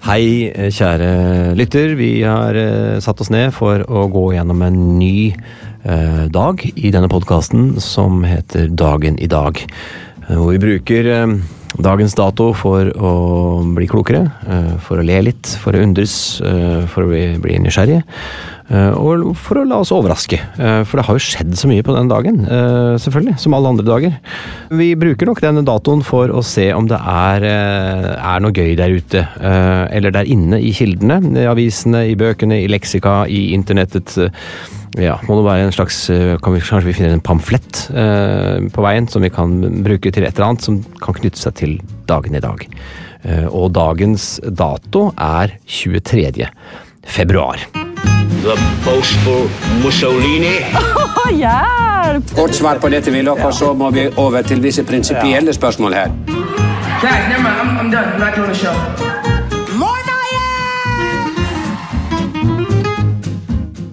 Hei, kjære lytter. Vi har eh, satt oss ned for å gå gjennom en ny eh, dag i denne podkasten som heter Dagen i dag. Eh, Hvor vi bruker eh, dagens dato for å bli klokere, eh, for å le litt, for å undres, eh, for å bli, bli nysgjerrige. Eh, Og for å la oss overraske, eh, for det har jo skjedd så mye på den dagen. eh, Selvfølgelig, som alle andre dager. Vi bruker nok denne datoen for å se om det er, er noe gøy der ute. Eller der inne i kildene, i avisene, i bøkene, i leksika, i internettet. Ja, må det være en slags kan vi, Kanskje vi finner en pamflett på veien som vi kan bruke til et eller annet som kan knytte seg til dagen i dag. Og dagens dato er 23. februar. The boastful Mussolini. Hjelp! Kort svar på dette vil dere, og så må vi over til visse prinsipielle spørsmål her. Guys, never mind. I'm, I'm done. I'm not doing the show.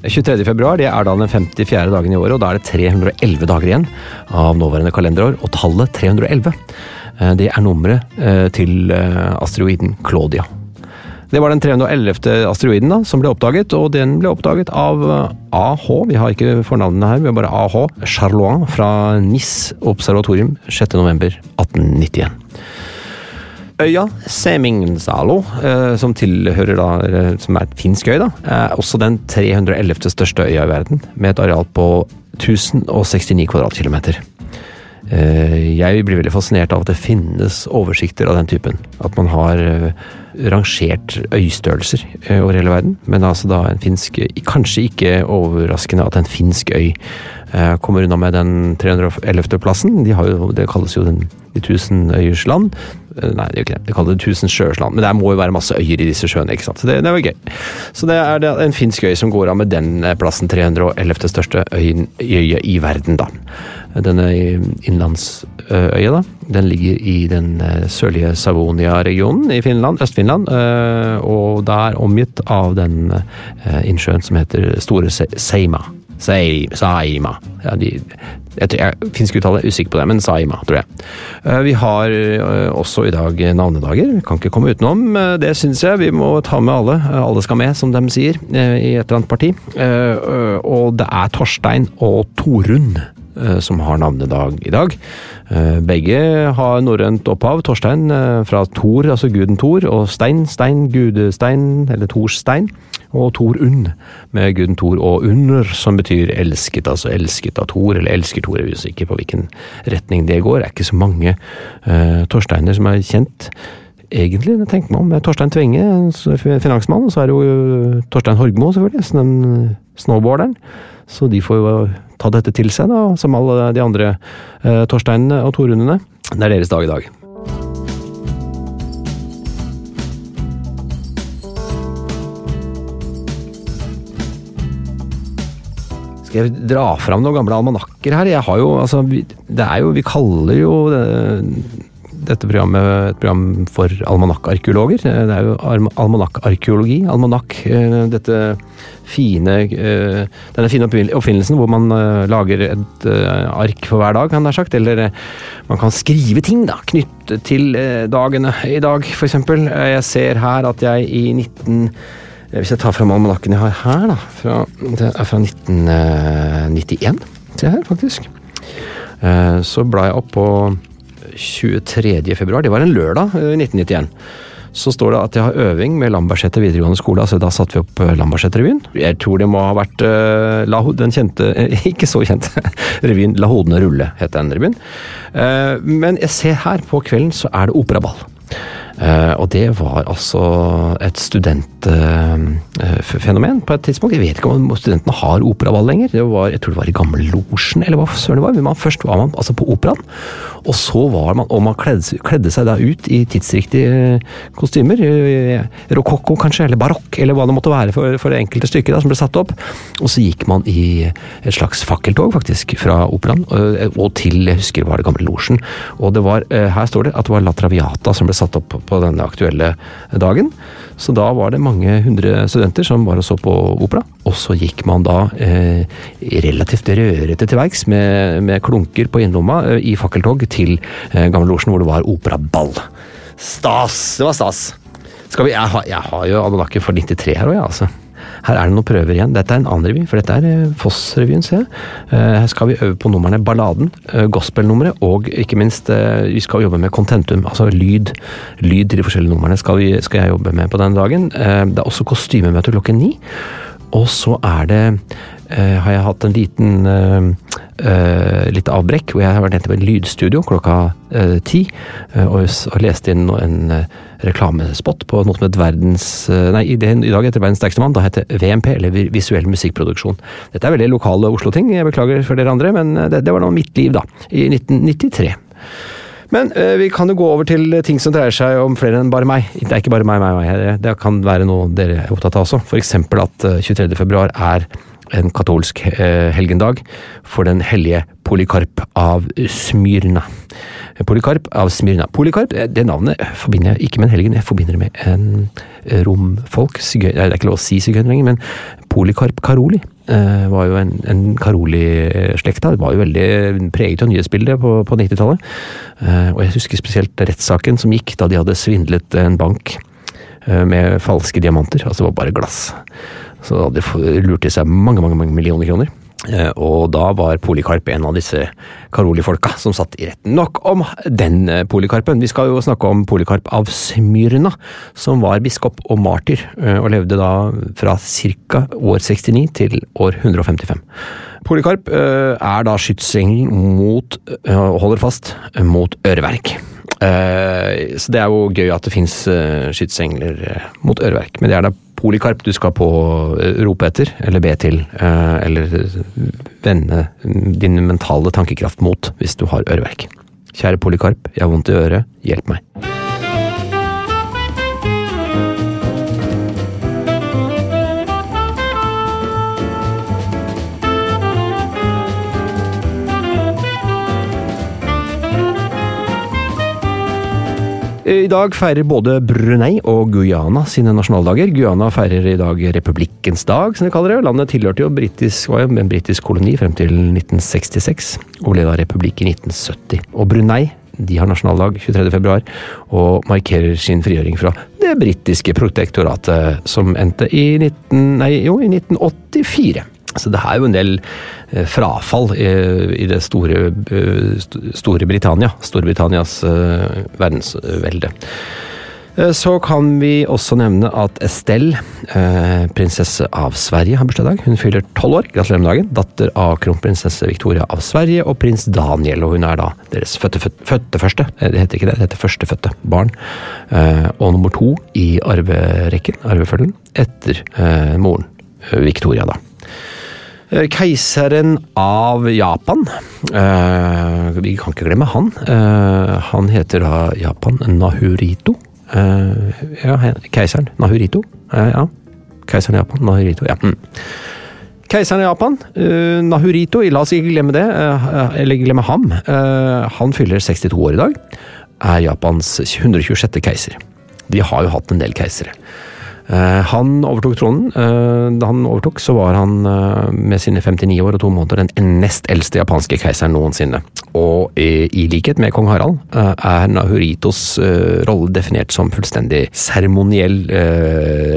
23. februar det er da den 54. dagen i året, og da er det 311 dager igjen av nåværende kalenderår. Og tallet 311 eh, det er nummeret eh, til eh, asteroiden Claudia. Det var den 311. asteroiden da, som ble oppdaget, og den ble oppdaget av AH, vi har ikke fornavnene her, vi har bare AH, Charlois fra NIS observatorium 6.11.1891. Øya Semingsalo, eh, som tilhører da, som er et finsk øy, da, er også den 311. største øya i verden, med et areal på 1069 kvadratkilometer. Eh, Jeg blir veldig fascinert av at det finnes oversikter av den typen. At man har eh, rangert øystørrelser eh, over hele verden. Men altså da en finsk Kanskje ikke overraskende at en finsk øy kommer unna med den 311. plassen. De det kalles jo den, de tusen øyers land. Eh, Nei, det er jo ikke det. De kaller det tusen sjøsland. Men det må jo være masse øyer i disse sjøene, ikke sant. Så det, det var gøy. Så det er en finsk øy som går av med den eh, plassen. 311. største øyen, øye i verden, da. Denne innlandsøya, da, den ligger i den eh, sørlige Savonia-regionen i Finland, Øst-Finland, og det er omgitt av den innsjøen som heter Store Se- Seima. Saima. Ja, de, jeg, jeg, finsk uttale, er usikker på det, men Saima, tror jeg. Eh, Vi har eh, også i dag navnedager. Vi kan ikke komme utenom. eh, Det syns jeg vi må ta med alle. Alle skal med, som de sier i et eller annet parti. Og det er Torstein og Torunn som har navnedag i dag. Eh, Begge har norrønt opphav. Torstein eh, fra Thor, altså guden Thor, og Stein, Stein, gudestein, eller Torstein. Og Thor Unn, med guden Thor og Under, som betyr elsket, altså elsket av Thor, eller elsker Thor. Jeg er usikker på hvilken retning det går. Det er ikke så mange uh, Torsteiner som er kjent. Egentlig, det tenker man om, Torstein Tvenge, en finansmann, og så er det jo eh, Torstein Horgmo, selvfølgelig, snowboarderen. Så de får jo ta dette til seg, da, som alle de andre eh, Torsteinene og Torunene. Det er deres dag i dag. Skal jeg dra fram noen gamle almanakker her? Jeg har jo, altså, det er jo, vi kaller jo det, dette programmet et program for almanakkarkeologer. Det er jo alm- almanakkarkeologi. Almanakk, eh, dette fine eh, Denne fine oppfinnelsen hvor man eh, lager et eh, ark for hver dag, kan det ha sagt. Eller eh, man kan skrive ting da, knyttet til eh, dagene i dag. Eh, Jeg ser her at jeg i 19... eh, Hvis jeg tar fram almanakken jeg har her, da. Fra, det er fra 1991. Se her, faktisk. Eh, Så bla jeg opp på 23. februar. Det var en lørdag eh, i 1991. Så står det at jeg har øving med Lambertseter videregående skole. altså Da satte vi opp eh, Lambertseter-revyen. Jeg tror det må ha vært uh, la, den kjente, ikke så kjente, revyen La hodene rulle, het den revyen. Uh, men jeg ser her på kvelden så er det operaball. Eh, og det var altså et studentfenomen på et tidspunkt. Jeg vet ikke om studentene har operaball lenger. Det var, jeg tror det var i Gamle Losjen, eller hva søren det var. Men først var man altså på operaen, og så var man Og man kledde, kledde seg da ut i tidsriktige kostymer. eh, Rokokko kanskje, eller barokk, eller hva det måtte være for, for det enkelte stykket som ble satt opp. Og så gikk man i et slags fakkeltog, faktisk, fra operaen eh, og til jeg husker var det Gamle Losjen. Og det var, eh, her står det at det var La Traviata som ble satt opp på denne aktuelle dagen. Så da var det mange hundre studenter som og så på opera. Og så gikk man da eh, relativt rørete til verks med, med klunker på innerlomma eh, i fakkeltog til eh, Gamlelosjen, hvor det var operaball. Stas! Det var stas. Skal vi, jeg, har, jeg har jo almanakken for 93 her òg, jeg, altså. Her er det noen prøver igjen. Dette er en annen revy, for dette er eh, Foss-revyen, ser jeg. Eh, Her skal vi øve på numrene Balladen, eh, gospelnummeret, og ikke minst vi skal jobbe med contentum, altså lyd. Lyd til de forskjellige numrene skal, skal jeg jobbe med på denne dagen. Det er også kostymemøte klokken ni. Og så er det eh, har jeg hatt en liten eh, litt avbrekk, hvor jeg har vært nede på et lydstudio klokka ti og, og leste inn en reklamespott på noe som het Verdens Nei, i, det, i dag heter Verdens sterkeste mann. Da heter VMP, eller Visuell musikkproduksjon. Dette er veldig lokale Oslo-ting, jeg beklager for dere andre, men det, det var nå mitt liv, da. I 1993. Men eh, vi kan jo gå over til ting som dreier seg om flere enn bare meg. Det er ikke bare meg, meg, meg. Det- kan være noe dere er opptatt av også. Eksempel at eh, 23. februar er en katolsk eh, helgendag for den hellige Polykarp av Smyrna. Polykarp av Smyrna. Polykarp, eh, det navnet forbinder jeg ikke med en helgen, jeg forbinder det med en romfolk. sigøy- Det er ikke lov å si sigøyner lenger, men Polykarp Karoli eh, var jo en, en Karoli-slekta. Var jo veldig preget av nyhetsbildet på, på 90-tallet. Eh, og jeg husker spesielt rettssaken som gikk da de hadde svindlet en bank eh, med falske diamanter. Altså det var bare glass. Så da hadde de lurt i seg mange, mange, mange millioner kroner. Eh, Og da var Polikarp en av disse Karoli-folka som satt i retten. Nok om den eh, Polikarpen. Vi skal jo snakke om Polikarp av Smyrna, som var biskop og martyr, eh, og levde da fra ca. år 69 til år 155. Polikarp er da skytsengelen mot, holder fast, mot øreverk. Så det er jo gøy at det fins skytsengler mot øreverk, men det er da Polikarp du skal på eh, rope etter, eller be til, eh, eller vende din mentale tankekraft mot hvis du har øreverk. Kjære Polikarp, jeg har vondt i øret, hjelp meg. I dag feirer både Brunei og Guyana sine nasjonaldager. Guyana feirer i dag republikkens dag, som de kaller det. Landet tilhørte jo britisk, var jo en britisk koloni frem til 1966, og ble da republikk i 1970. Og Brunei de har nasjonaldag 23. februar, og markerer sin frigjøring fra det britiske protektoratet som endte i, 19, nei, jo, i 1984. Så det er jo en del eh, frafall i, det store, eh, store Britannia. Storbritannias eh, verdensvelde. Eh, Så kan vi også nevne at Estelle, eh, prinsesse av Sverige, har bursdag. Hun fyller tolv år. Gratulerer med dagen. Datter av kronprinsesse Victoria av Sverige og prins Daniel. Og hun er da deres fødte, første. Eh, Det heter ikke det, det heter førstefødte barn. Eh, Og nummer to i arverekken, arvefølgen, etter eh, moren. eh, Victoria, da. Eh, Keiseren av Japan. Eh, vi kan ikke glemme han. Eh, han heter da Japan Nahurito. Ja, keiseren Nahurito. Ja. Keiseren Japan Nahurito. Ja. Mm. Keiseren av Japan, eh, Nahurito, la oss ikke glemme det, eller glemme ham. Han fyller 62 år i dag. er Japans 126. keiser. De har jo hatt en del keisere. Eh, Han overtok tronen. Eh, Da han overtok, så var han eh, med sine 59 år og to måneder den nest eldste japanske keiseren noensinne. Og i, likhet med kong Harald er Nahuritos rolle definert som fullstendig seremoniell,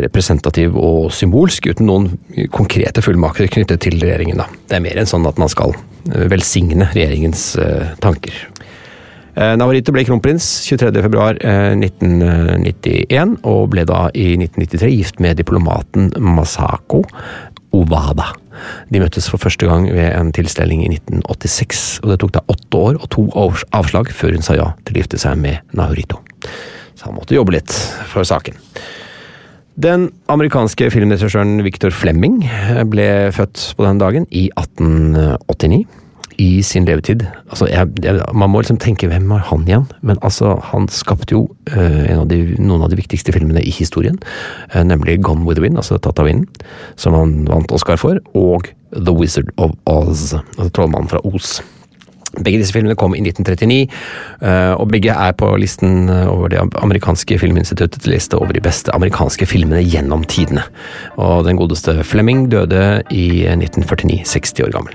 representativ og symbolsk, uten noen konkrete fullmakter knyttet til regjeringen. Det er mer enn sånn at man skal velsigne regjeringens tanker. Eh, Navarrete ble kronprins 23.2.1991, og ble da i 1993 gift med diplomaten Masako Ovada. De møttes for første gang ved en tilstelning i 1986, og det tok da åtte år og to års avslag før hun sa ja til å gifte seg med Naurito. Så han måtte jobbe litt for saken. Den amerikanske filmregissøren Victor Flemming ble født på den dagen i 1889 i sin levetid. Altså, jeg, jeg, man må liksom tenke hvem er han igjen? Men altså, han skapte jo uh, av de, noen av de viktigste filmene i historien. Uh, nemlig Gone with the Wind, altså Tatt av vinden, som han vant Oscar for. Og The Wizard of Oz, altså Trollmannen fra Os. Begge disse filmene kom i 1939, eh, og begge er på listen over det amerikanske filminstituttets liste over de beste amerikanske filmene gjennom tidene. Og den godeste Flemming døde i 1949, 60 år gammel.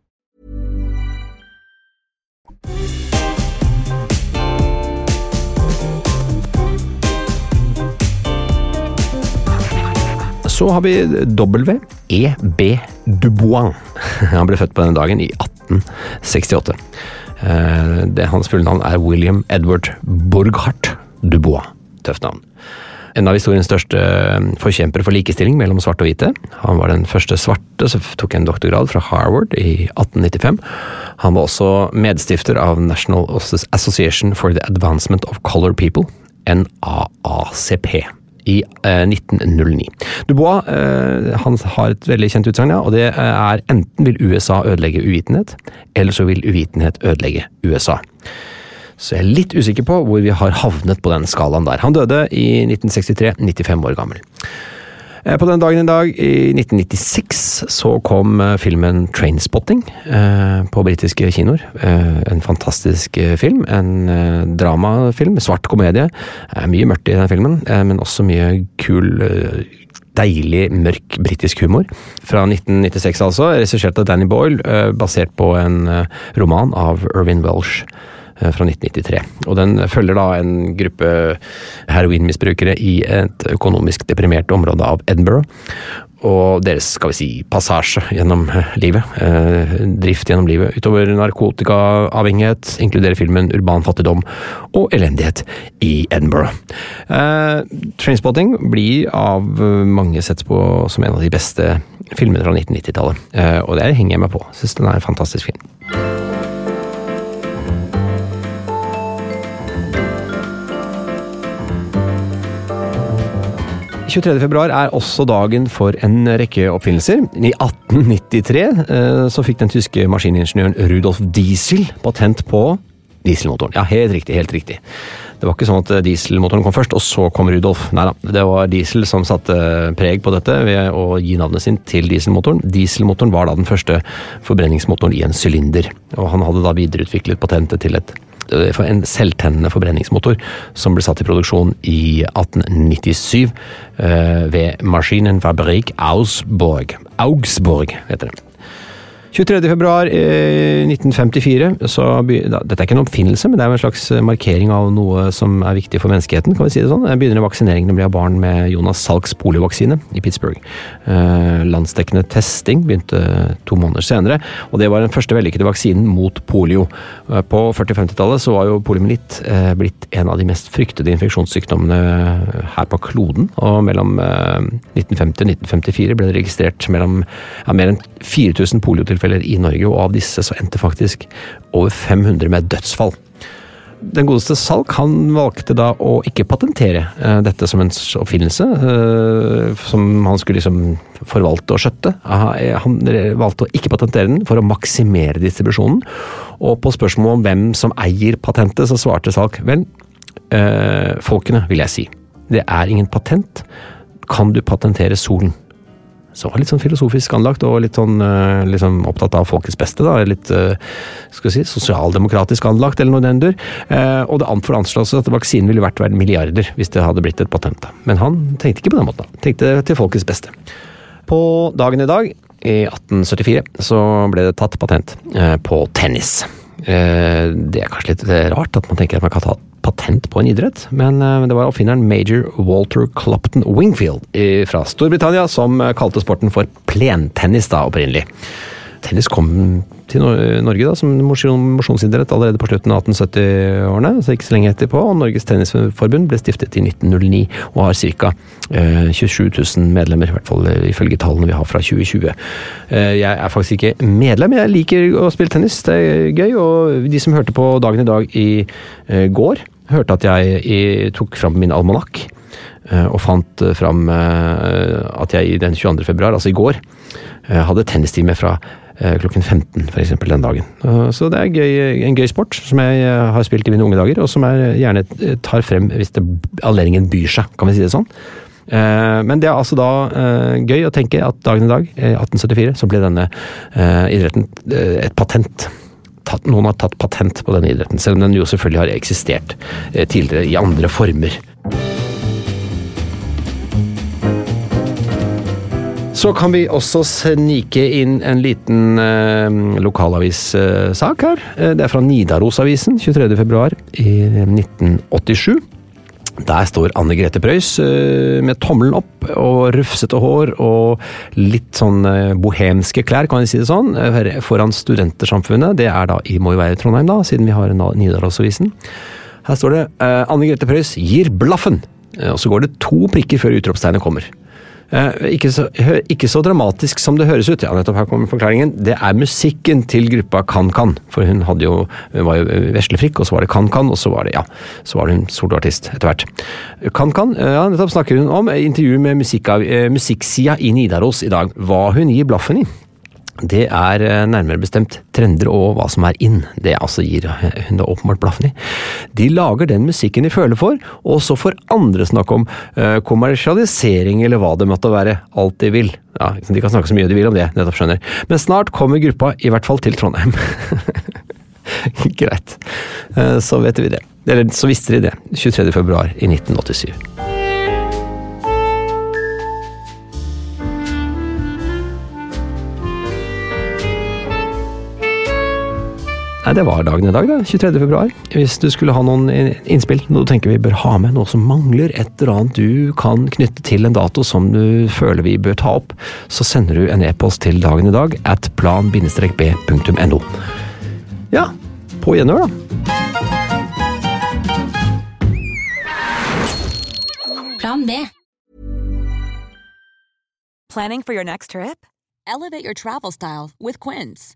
Så har vi W.E.B. Dubois. Han ble født på denne dagen i 1868. Eh, Det, hans fulle navn er William Edward Borghardt Dubois. Tøft navn. En av historiens største forkjempere for likestilling mellom svarte og hvite. Han var den første svarte som tok en doktorgrad fra Harvard i 1895. Han var også medstifter av National Association for the Advancement of Colored People, NAACP i eh, 1909. Dubois eh, han har et veldig kjent utsagn, ja, og det er enten vil USA ødelegge uvitenhet, eller så vil uvitenhet ødelegge USA. Så jeg er litt usikker på hvor vi har havnet på den skalaen der. Han døde i 1963, 95 år gammel. Eh, På den dagen i dag, i 1996, så kom eh, filmen Trainspotting eh, på britiske kinoer. En fantastisk film. En dramafilm. Svart komedie. Mye mørkt i den filmen, men også mye kul Deilig, mørk britisk humor. Fra 1996, altså. Regissert av Danny Boyle, basert på en roman av Irvin Welsh fra 1993. Og den følger da en gruppe heroinmisbrukere i et økonomisk deprimert område av Edinburgh. Og deres, skal vi si, passasje gjennom eh, livet. Eh, drift gjennom livet. Utover narkotikaavhengighet inkluderer filmen urban fattigdom og elendighet i Edinburgh. Eh, Trainspotting blir av eh, mange sett på som en av de beste filmene fra 1990-tallet. Eh, og det henger jeg meg på. Syns den er en fantastisk film. 23. februar er også dagen for en rekke oppfinnelser. I 1893 eh, så fikk den tyske maskiningeniøren Rudolf Diesel patent på dieselmotoren. Ja, helt riktig, helt riktig. Det var ikke sånn at dieselmotoren kom først, og så kom Rudolf. Nei da, det var Diesel som satte preg på dette ved å gi navnet sin til dieselmotoren. Dieselmotoren var da den første forbrenningsmotoren i en sylinder, og han hadde da videreutviklet patentet til et for en selvtennende forbrenningsmotor som ble satt i produksjon i 1897 eh, ved Maschinenfabrik Augsburg. Augsburg heter det. 23. februar eh, 1954, så Dette er ikke en oppfinnelse, men det er en slags markering av noe som er viktig for menneskeheten, kan vi si det sånn. Begynner vaksineringen å bli av barn med Jonas Salks poliovaksine i Pittsburgh. Eh, landsdekkende testing begynte to måneder senere, og det var den første vellykkede vaksinen mot polio. Eh, på 40-50-tallet så var jo poliomyelitt eh, blitt en av de mest fryktede infeksjonssykdommene her på kloden, og mellom 1950 og 1954 ble det registrert mellom, ja, mer enn 4000 poliotilfeller tilfeller i Norge, og av disse så endte faktisk over 500 med dødsfall. Den godeste Salk han valgte da å ikke patentere uh, dette som en oppfinnelse, uh, som han skulle liksom forvalte og skjøtte. Uh, han valgte å ikke patentere den for å maksimere distribusjonen. Og på spørsmålet om hvem som eier patentet, så svarte Salk vel, folkene, vil jeg si. Det er ingen patent. Kan du patentere solen? Så var litt sånn filosofisk anlagt og litt sånn liksom opptatt av folkets beste. da, Litt skal vi si, sosialdemokratisk anlagt, eller noe den dur. Og det for anslås at vaksinen ville vært verdt milliarder hvis det hadde blitt et patent. Men han tenkte ikke på den måten. Han tenkte til folkets beste. På dagen i dag, i 1874, så ble det tatt patent på tennis. Det er kanskje litt rart at man tenker at man kan ta patent på en idrett, men det var oppfinneren major Walter Clopton Wingfield fra Storbritannia som kalte sporten for plentennis da opprinnelig. Tennis kom til Norge da, som mosjonsidrett allerede på slutten av 1870-årene, så ikke så lenge etterpå. og Norges Tennisforbund ble stiftet i 1909 og har ca. 27 000 medlemmer, i hvert fall ifølge tallene vi har fra 2020. Jeg er faktisk ikke medlem, jeg liker å spille tennis, det er gøy. Og de som hørte på Dagen i dag i går, hørte at jeg tok fram min almanakk og fant fram at jeg den 22. februar, altså i går, hadde tennistime fra klokken 15 f.eks. den dagen. Så det er gøy, en gøy sport som jeg har spilt i mine unge dager, og som jeg gjerne tar frem hvis det, anledningen byr seg, kan vi si det sånn. Men det er altså da gøy å tenke at dagen i dag, 1874, så ble denne idretten et patent. Noen har tatt patent på denne idretten, selv om den jo selvfølgelig har eksistert tidligere i andre former. Så kan vi også snike inn en liten eh, lokalavissak her. Det er fra Nidarosavisen 23.2 i 1987. Der står Anne Grete Preus med tommelen opp og rufsete hår og litt sånn bohemske klær, kan vi si det sånn, foran Studentersamfunnet. Det er da må jo være Trondheim, da, siden vi har Nidarosavisen. Her står det Anne Grete Preus gir blaffen! Og så går det to prikker før utropstegnet kommer. Ikke så, ikke så, dramatisk som det høres ut. Ja, nettopp her kommer forklaringen. Det er musikken til gruppa Kan-Kan. For hun hadde jo, var jo veslefrikk, og så var det Kan-Kan, og så var det ja, så var hun soloartist etter hvert. Kan-Kan ja, nettopp snakker hun om intervju med musikksida i Nidaros i dag. Hva hun gir blaffen i det er nærmere bestemt trender og hva som er in. Det altså gir hun da åpenbart blaffen i. De lager den musikken de føler for, og så får andre snakke om uh, kommersialisering eller hva det måtte være. Alt de vil. Ja, De kan snakke så mye de vil om det, nettopp skjønner. Men snart kommer gruppa i hvert fall til Trondheim. Greit. Uh, så vet vi det. Eller så visste de det. 23. Nei, Det var dagen i dag, da. 23. februar. Hvis du skulle ha noen innspill, noe du tenker vi bør ha med, noe som mangler, et eller annet du kan knytte til en dato som du føler vi bør ta opp, så sender du en e-post til dagen i dag at plan-b.no. Ja, på gjenhør, da. Plan B. Planning for your next trip? Elevate your travel style with Quince.